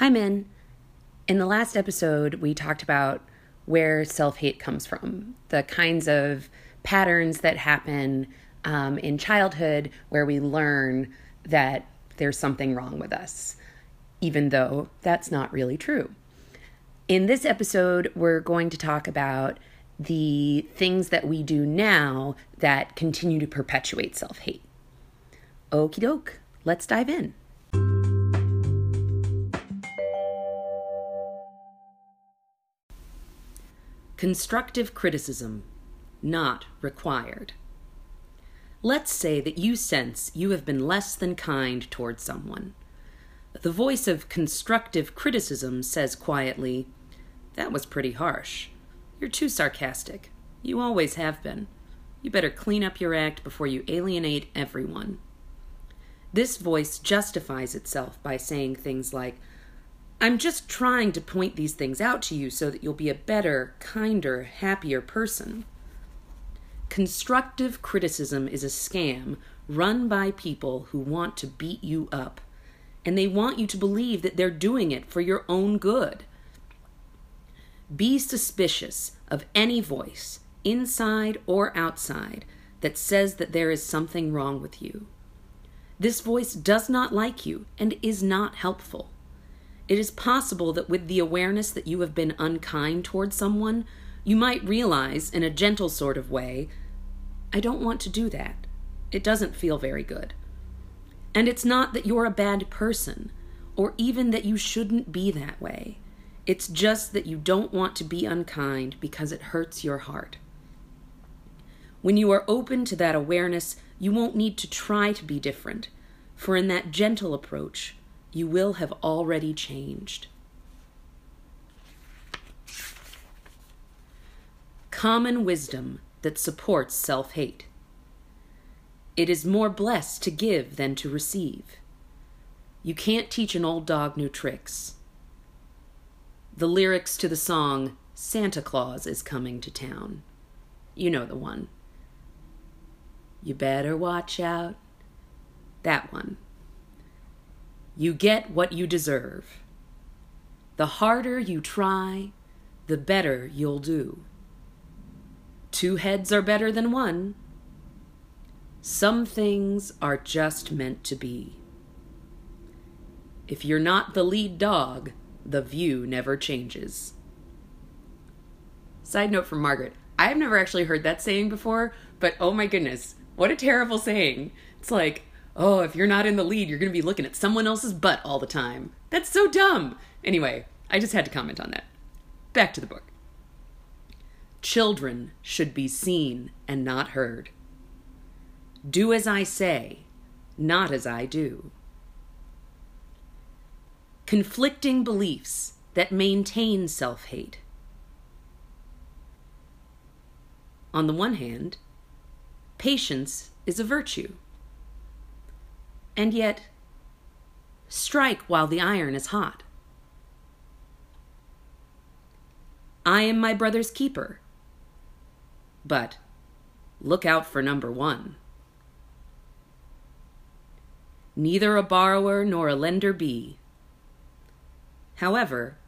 Hi, Min. In the last episode, we talked about where self hate comes from, the kinds of patterns that happen um, in childhood where we learn that there's something wrong with us, even though that's not really true. In this episode, we're going to talk about the things that we do now that continue to perpetuate self hate. Okie doke, let's dive in. Constructive criticism, not required. Let's say that you sense you have been less than kind toward someone. The voice of constructive criticism says quietly, That was pretty harsh. You're too sarcastic. You always have been. You better clean up your act before you alienate everyone. This voice justifies itself by saying things like, I'm just trying to point these things out to you so that you'll be a better, kinder, happier person. Constructive criticism is a scam run by people who want to beat you up, and they want you to believe that they're doing it for your own good. Be suspicious of any voice, inside or outside, that says that there is something wrong with you. This voice does not like you and is not helpful. It is possible that with the awareness that you have been unkind toward someone, you might realize, in a gentle sort of way, I don't want to do that. It doesn't feel very good. And it's not that you're a bad person, or even that you shouldn't be that way. It's just that you don't want to be unkind because it hurts your heart. When you are open to that awareness, you won't need to try to be different, for in that gentle approach, you will have already changed. Common wisdom that supports self hate. It is more blessed to give than to receive. You can't teach an old dog new tricks. The lyrics to the song Santa Claus is Coming to Town. You know the one. You better watch out. That one. You get what you deserve. The harder you try, the better you'll do. Two heads are better than one. Some things are just meant to be. If you're not the lead dog, the view never changes. Side note from Margaret I've never actually heard that saying before, but oh my goodness, what a terrible saying. It's like, oh, if you're not in the lead, you're going to be looking at someone else's butt all the time. That's so dumb. Anyway, I just had to comment on that. Back to the book. Children should be seen and not heard. Do as I say, not as I do. Conflicting beliefs that maintain self hate. On the one hand, patience is a virtue and yet strike while the iron is hot. I am my brother's keeper. But look out for number one. Neither a borrower nor a lender be. However,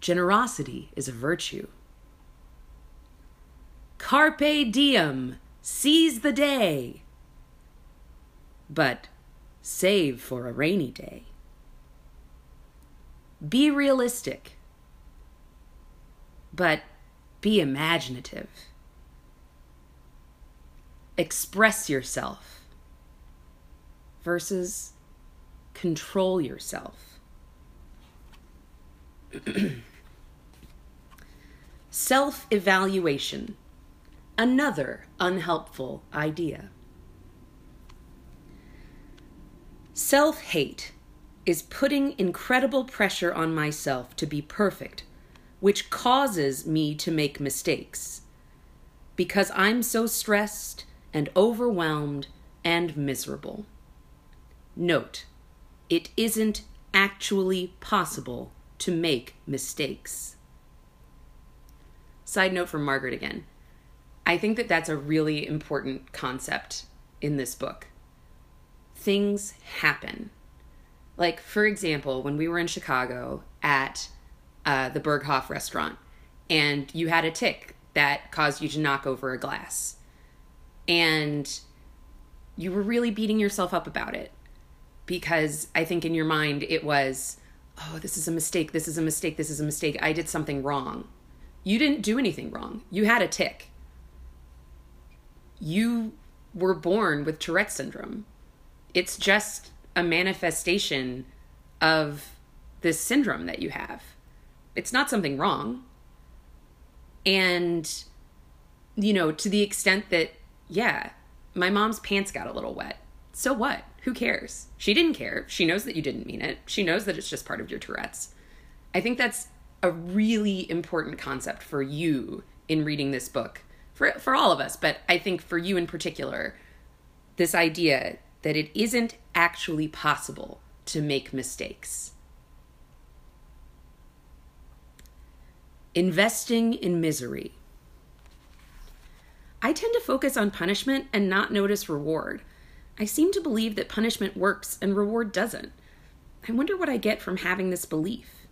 generosity is a virtue. Carpe diem, seize the day. But Save for a rainy day. Be realistic, but be imaginative. Express yourself versus control yourself. Self evaluation, another unhelpful idea. Self hate is putting incredible pressure on myself to be perfect, which causes me to make mistakes. Because I'm so stressed and overwhelmed and miserable. Note, it isn't actually possible to make mistakes. Side note from Margaret again. I think that that's a really important concept in this book things happen. Like, for example, when we were in Chicago at uh, the Berghoff restaurant, and you had a tic that caused you to knock over a glass, and you were really beating yourself up about it because I think in your mind it was, oh, this is a mistake, this is a mistake, this is a mistake, I did something wrong. You didn't do anything wrong. You had a tic. You were born with Tourette syndrome. It's just a manifestation of this syndrome that you have. It's not something wrong. And, you know, to the extent that, yeah, my mom's pants got a little wet. So what? Who cares? She didn't care. She knows that you didn't mean it. She knows that it's just part of your Tourette's. I think that's a really important concept for you in reading this book. For for all of us, but I think for you in particular, this idea that it isn't actually possible to make mistakes. Investing in misery. I tend to focus on punishment and not notice reward. I seem to believe that punishment works and reward doesn't. I wonder what I get from having this belief.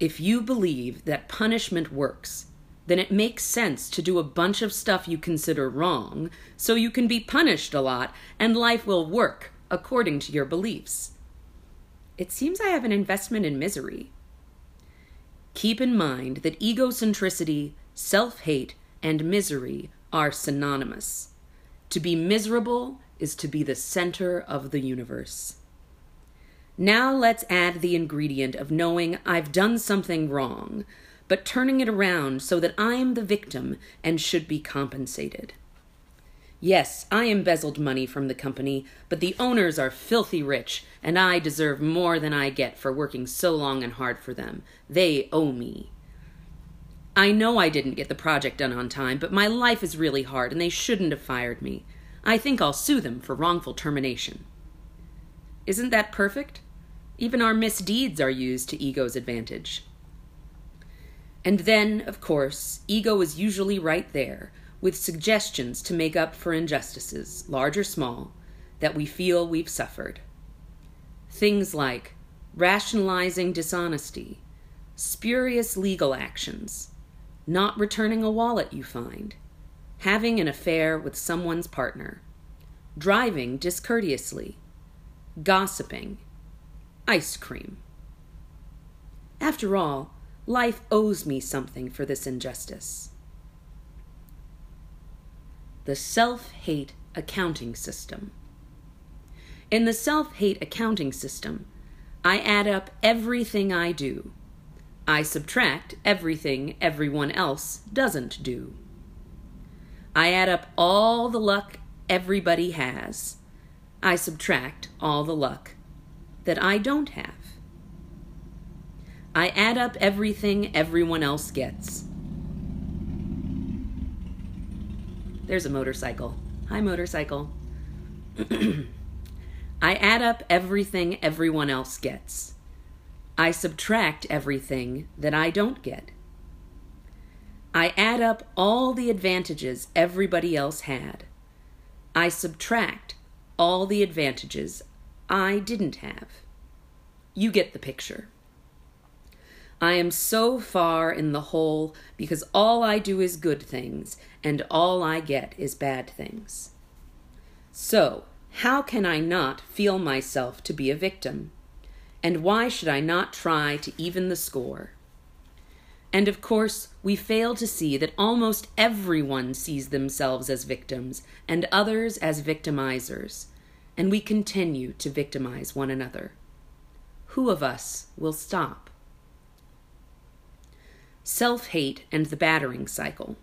If you believe that punishment works, then it makes sense to do a bunch of stuff you consider wrong so you can be punished a lot and life will work according to your beliefs. It seems I have an investment in misery. Keep in mind that egocentricity, self hate, and misery are synonymous. To be miserable is to be the center of the universe. Now let's add the ingredient of knowing I've done something wrong, but turning it around so that I'm the victim and should be compensated. Yes, I embezzled money from the company, but the owners are filthy rich, and I deserve more than I get for working so long and hard for them. They owe me. I know I didn't get the project done on time, but my life is really hard and they shouldn't have fired me. I think I'll sue them for wrongful termination. Isn't that perfect? Even our misdeeds are used to ego's advantage. And then, of course, ego is usually right there with suggestions to make up for injustices, large or small, that we feel we've suffered. Things like rationalizing dishonesty, spurious legal actions, not returning a wallet you find, having an affair with someone's partner, driving discourteously, gossiping, ice cream. After all, life owes me something for this injustice. The self hate accounting system. In the self hate accounting system, I add up everything I do I subtract everything everyone else doesn't do. I add up all the luck everybody has. I subtract all the luck that I don't have. I add up everything everyone else gets. There's a motorcycle. Hi, motorcycle. I add up everything everyone else gets. I subtract everything that I don't get. I add up all the advantages everybody else had. I subtract all the advantages I didn't have. You get the picture. I am so far in the hole because all I do is good things and all I get is bad things. So, how can I not feel myself to be a victim? And why should I not try to even the score? And of course, we fail to see that almost everyone sees themselves as victims and others as victimizers, and we continue to victimize one another. Who of us will stop? Self hate and the battering cycle.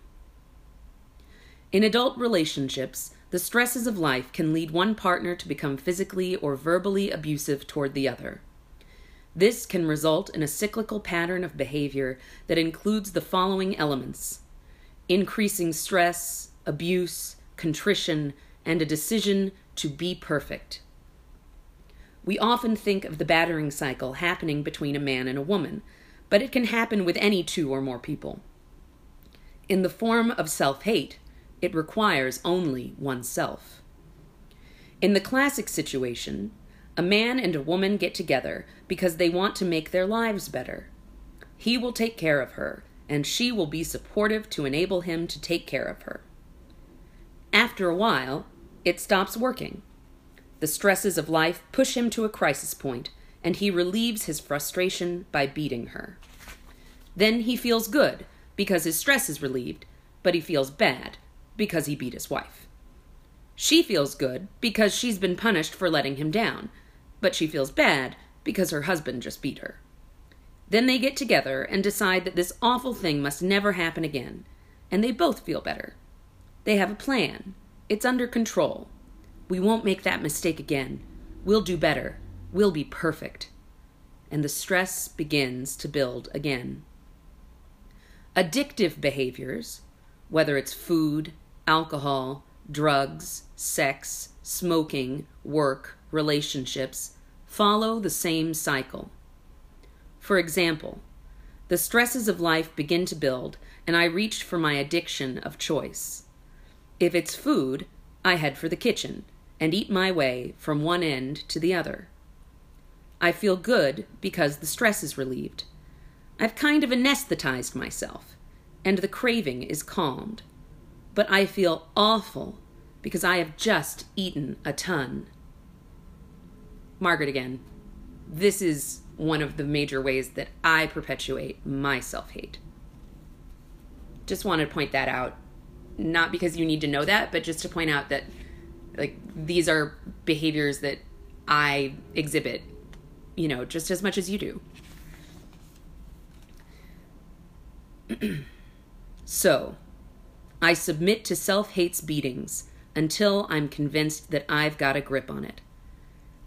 In adult relationships, the stresses of life can lead one partner to become physically or verbally abusive toward the other. This can result in a cyclical pattern of behavior that includes the following elements increasing stress, abuse, contrition, and a decision to be perfect. We often think of the battering cycle happening between a man and a woman, but it can happen with any two or more people. In the form of self hate, it requires only oneself. In the classic situation, A man and a woman get together because they want to make their lives better. He will take care of her, and she will be supportive to enable him to take care of her. After a while, it stops working. The stresses of life push him to a crisis point, and he relieves his frustration by beating her. Then he feels good because his stress is relieved, but he feels bad because he beat his wife. She feels good because she's been punished for letting him down, but she feels bad because her husband just beat her. Then they get together and decide that this awful thing must never happen again, and they both feel better. They have a plan. It's under control. We won't make that mistake again. We'll do better. We'll be perfect. And the stress begins to build again. Addictive behaviors, whether it's food, alcohol, drugs, sex, smoking, work, relationships, follow the same cycle. For example, the stresses of life begin to build, and I reach for my addiction of choice. If it's food, I head for the kitchen and eat my way from one end to the other. I feel good because the stress is relieved. I've kind of anesthetized myself, and the craving is calmed. But I feel awful because I have just eaten a ton. Margaret again. This is one of the major ways that I perpetuate my self hate. Just want to point that out not because you need to know that, but just to point out that like these are behaviors that I exhibit, you know, just as much as you do. so, I submit to self hate's beatings until I'm convinced that I've got a grip on it.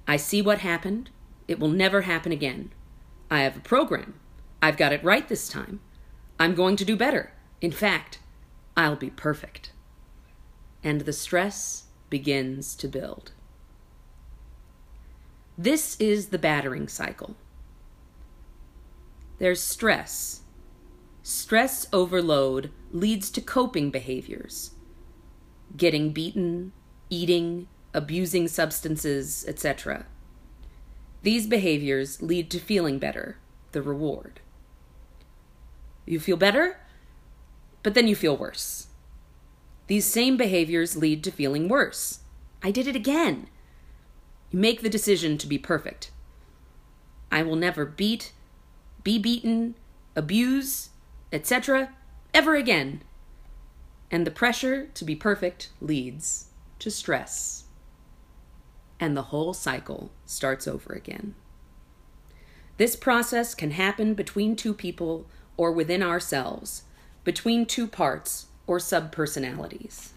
I see what happened. It will never happen again. I have a program. I've got it right this time. I'm going to do better. In fact, I'll be perfect. And the stress begins to build. This is the battering cycle. There's stress. Stress overload leads to coping behaviors getting beaten, eating, abusing substances, etc. These behaviors lead to feeling better, the reward. You feel better? but then you feel worse. These same behaviors lead to feeling worse. I did it again. You make the decision to be perfect. I will never beat, be beaten, abuse, etc., ever again. And the pressure to be perfect leads to stress. And the whole cycle starts over again. This process can happen between two people or within ourselves between two parts or subpersonalities.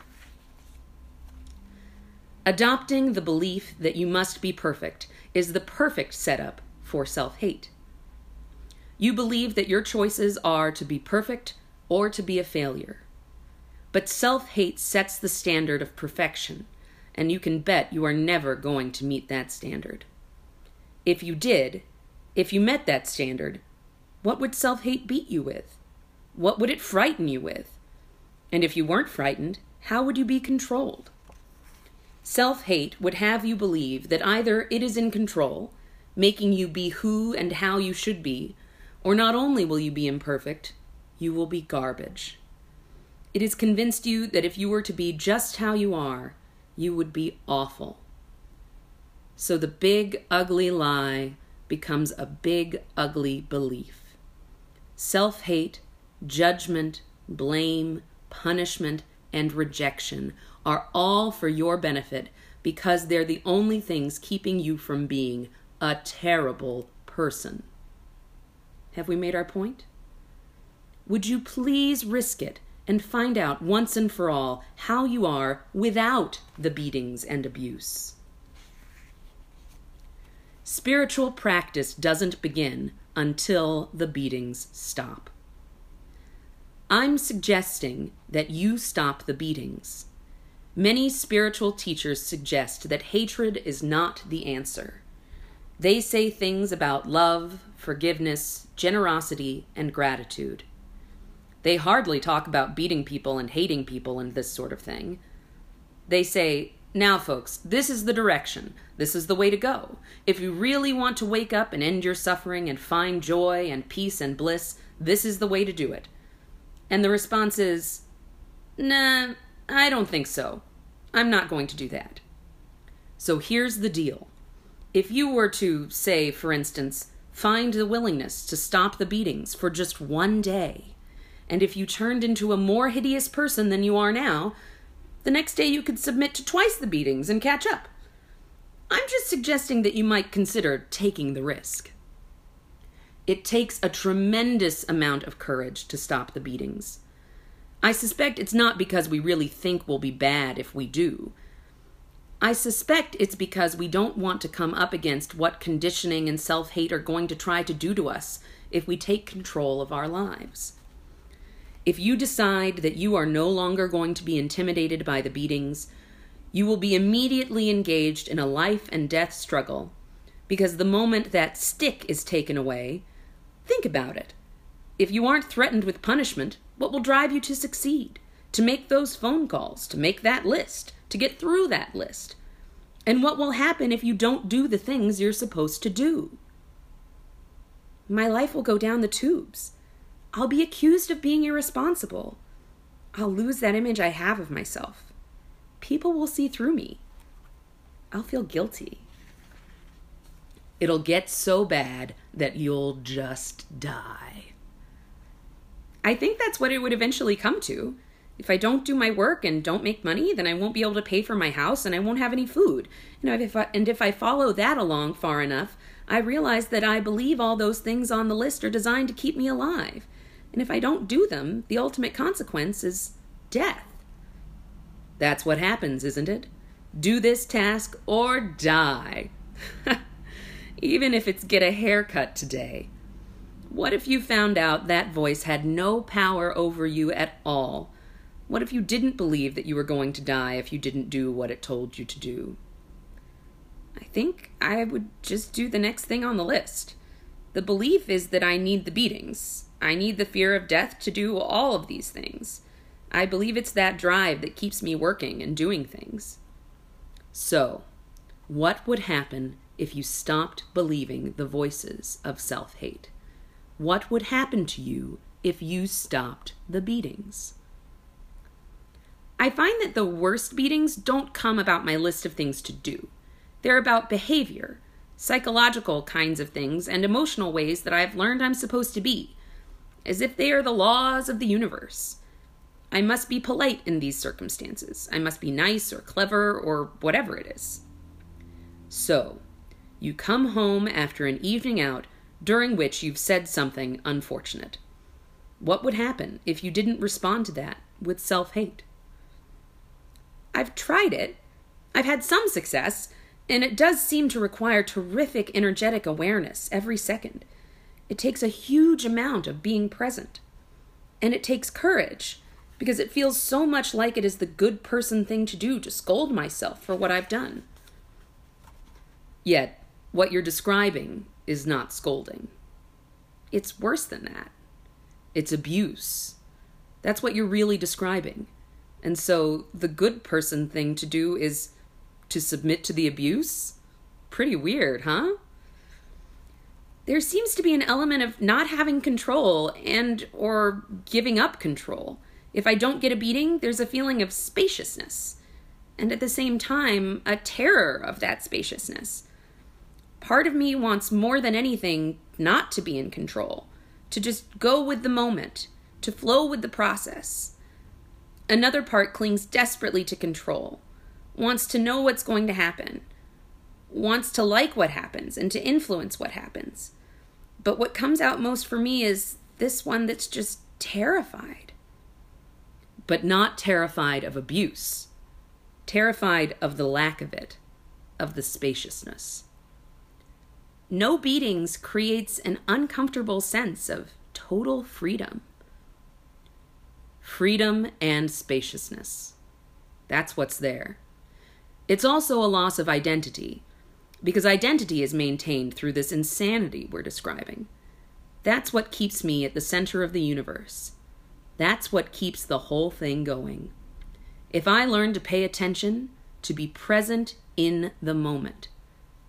Adopting the belief that you must be perfect is the perfect setup for self hate. You believe that your choices are to be perfect or to be a failure. But self hate sets the standard of perfection, and you can bet you are never going to meet that standard. If you did, if you met that standard, what would self hate beat you with? What would it frighten you with? And if you weren't frightened, how would you be controlled? Self hate would have you believe that either it is in control, making you be who and how you should be, or not only will you be imperfect, you will be garbage. It has convinced you that if you were to be just how you are, you would be awful. So the big, ugly lie becomes a big, ugly belief. Self hate judgment, blame, punishment, and rejection are all for your benefit because they're the only things keeping you from being a terrible person. Have we made our point? Would you please risk it and find out once and for all how you are without the beatings and abuse? Spiritual practice doesn't begin until the beatings stop. I'm suggesting that you stop the beatings. Many spiritual teachers suggest that hatred is not the answer. They say things about love, forgiveness, generosity, and gratitude. They hardly talk about beating people and hating people and this sort of thing. They say, Now, folks, this is the direction. This is the way to go. If you really want to wake up and end your suffering and find joy and peace and bliss, this is the way to do it. And the response is, Nah, I don't think so. I'm not going to do that. So here's the deal. If you were to, say, for instance, find the willingness to stop the beatings for just one day, and if you turned into a more hideous person than you are now, the next day you could submit to twice the beatings and catch up. I'm just suggesting that you might consider taking the risk. It takes a tremendous amount of courage to stop the beatings. I suspect it's not because we really think we'll be bad if we do. I suspect it's because we don't want to come up against what conditioning and self hate are going to try to do to us if we take control of our lives. If you decide that you are no longer going to be intimidated by the beatings, you will be immediately engaged in a life and death struggle because the moment that stick is taken away, think about it. If you aren't threatened with punishment, what will drive you to succeed? To make those phone calls, to make that list, to get through that list? And what will happen if you don't do the things you're supposed to do? My life will go down the tubes. I'll be accused of being irresponsible. I'll lose that image I have of myself. People will see through me. I'll feel guilty. It'll get so bad that you'll just die. I think that's what it would eventually come to. If I don't do my work and don't make money, then I won't be able to pay for my house and I won't have any food. You know, if I, and if I follow that along far enough, I realize that I believe all those things on the list are designed to keep me alive. And if I don't do them, the ultimate consequence is death. That's what happens, isn't it? Do this task or die. Even if it's get a haircut today. What if you found out that voice had no power over you at all? What if you didn't believe that you were going to die if you didn't do what it told you to do? I think I would just do the next thing on the list. The belief is that I need the beatings. I need the fear of death to do all of these things. I believe it's that drive that keeps me working and doing things. So, what would happen if you stopped believing the voices of self hate? What would happen to you if you stopped the beatings? I find that the worst beatings don't come about my list of things to do. They're about behavior, psychological kinds of things, and emotional ways that I've learned I'm supposed to be as if they are the laws of the universe. I must be polite in these circumstances. I must be nice or clever or whatever it is. So, you come home after an evening out during which you've said something unfortunate. What would happen if you didn't respond to that with self hate? I've tried it. I've had some success, and it does seem to require terrific energetic awareness every second. It takes a huge amount of being present. And it takes courage because it feels so much like it is the good person thing to do to scold myself for what I've done. Yet, what you're describing is not scolding. It's worse than that. It's abuse. That's what you're really describing. And so the good person thing to do is to submit to the abuse? Pretty weird, huh? there seems to be an element of not having control and or giving up control. If I don't get a beating, there's a feeling of spaciousness and at the same time a terror of that spaciousness. Part of me wants more than anything not to be in control, to just go with the moment, to flow with the process. Another part clings desperately to control, wants to know what's going to happen, wants to like what happens and to influence what happens. But what comes out most for me is this one that's just terrified. But not terrified of abuse, terrified of the lack of it, of the spaciousness. No beatings creates an uncomfortable sense of total freedom. Freedom and spaciousness. That's what's there. It's also a loss of identity, because identity is maintained through this insanity we're describing. That's what keeps me at the center of the universe. That's what keeps the whole thing going. If I learn to pay attention, to be present in the moment.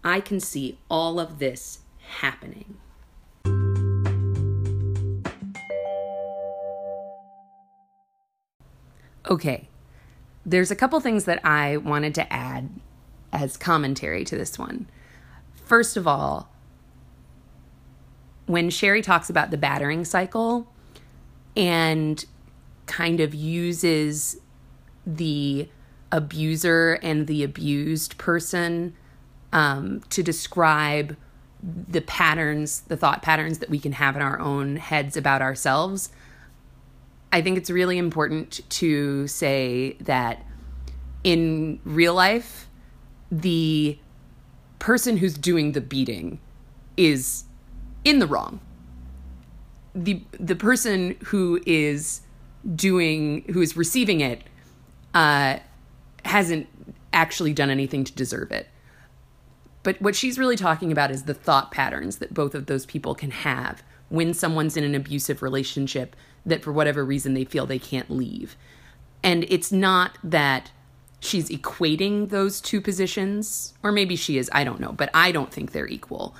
I can see all of this happening. Okay, there's a couple things that I wanted to add as commentary to this one. First of all, when Cheri talks about the battering cycle and kind of uses the abuser and the abused person um, to describe the patterns, the thought patterns that we can have in our own heads about ourselves, I think it's really important to say that in real life, the person who's doing the beating is in the wrong. The the person who is doing who is receiving it uh, hasn't actually done anything to deserve it. But what she's really talking about is the thought patterns that both of those people can have when someone's in an abusive relationship that for whatever reason they feel they can't leave. And it's not that she's equating those two positions, or maybe she is, I don't know, but I don't think they're equal.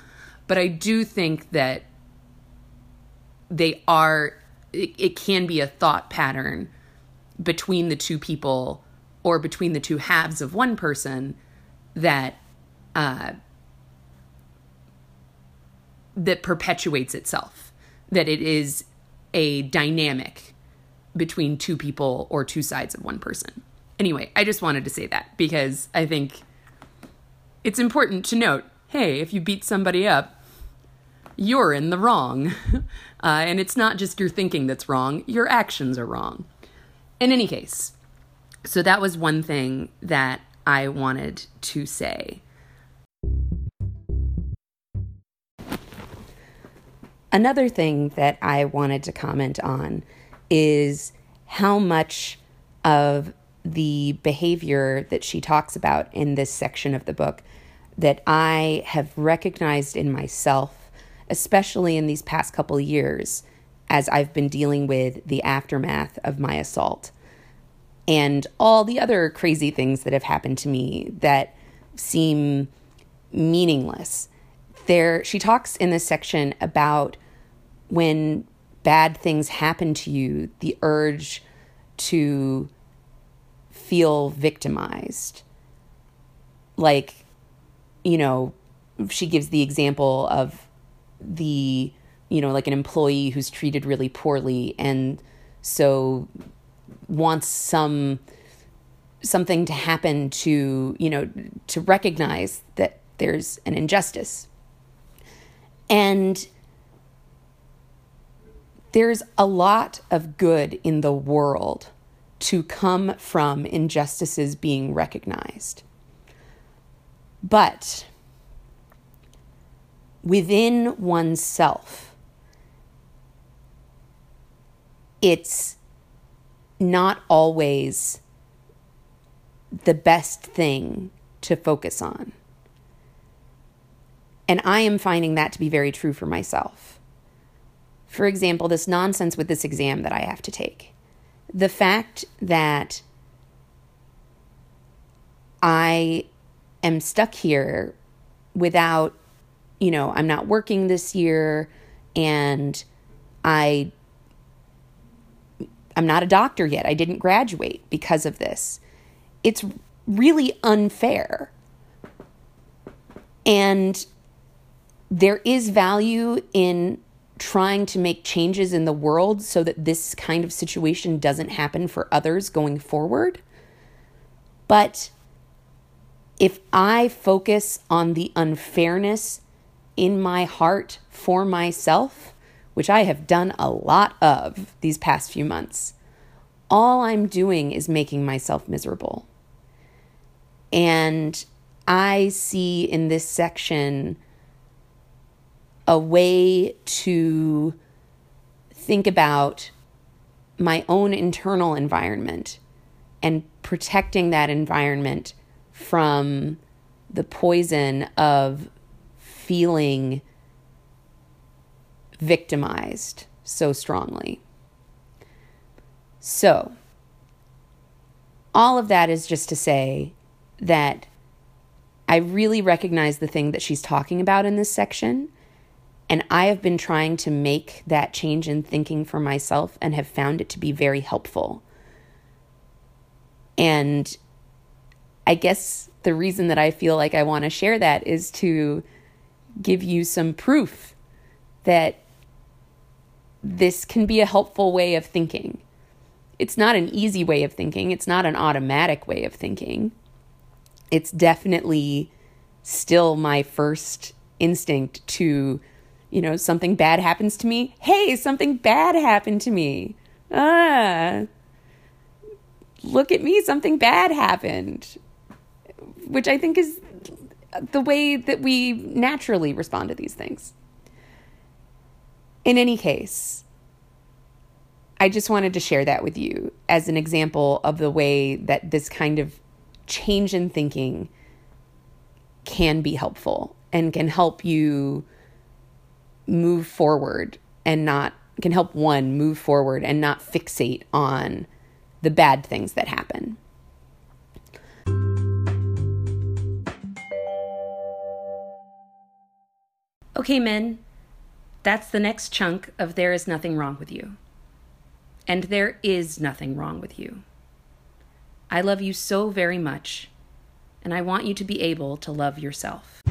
But I do think that they are, it, it can be a thought pattern between the two people or between the two halves of one person that uh, that perpetuates itself that it is a dynamic between two people or two sides of one person. Anyway, I just wanted to say that because I think it's important to note hey, if you beat somebody up, you're in the wrong. Uh, and it's not just your thinking that's wrong, your actions are wrong. In any case, so that was one thing that I wanted to say. Another thing that I wanted to comment on is how much of the behavior that she talks about in this section of the book that I have recognized in myself, especially in these past couple years, as I've been dealing with the aftermath of my assault and all the other crazy things that have happened to me that seem meaningless. There, she talks in this section about when bad things happen to you, the urge to feel victimized. Like, you know, she gives the example of the, you know, like an employee who's treated really poorly and so wants some something to happen to, you know, to recognize that there's an injustice. And there's a lot of good in the world to come from injustices being recognized. But within oneself, it's not always the best thing to focus on. And I am finding that to be very true for myself. For example, this nonsense with this exam that I have to take. The fact that I am stuck here without, you know, I'm not working this year and I I'm not a doctor yet. I didn't graduate because of this. It's really unfair. And there is value in trying to make changes in the world so that this kind of situation doesn't happen for others going forward. But if I focus on the unfairness in my heart for myself, which I have done a lot of these past few months, all I'm doing is making myself miserable. And I see in this section a way to think about my own internal environment and protecting that environment from the poison of feeling victimized so strongly. So, all of that is just to say that I really recognize the thing that she's talking about in this section. And I have been trying to make that change in thinking for myself and have found it to be very helpful. And I guess the reason that I feel like I want to share that is to give you some proof that this can be a helpful way of thinking. It's not an easy way of thinking, it's not an automatic way of thinking it's definitely still my first instinct to, you know, something bad happens to me. Hey, something bad happened to me. Ah, look at me, something bad happened. Which I think is the way that we naturally respond to these things. In any case, I just wanted to share that with you as an example of the way that this kind of change in thinking can be helpful and can help you move forward and not can help one move forward and not fixate on the bad things that happen. Okay, men, that's the next chunk of There Is Nothing Wrong with You. And there is nothing wrong with you. I love you so very much, and I want you to be able to love yourself.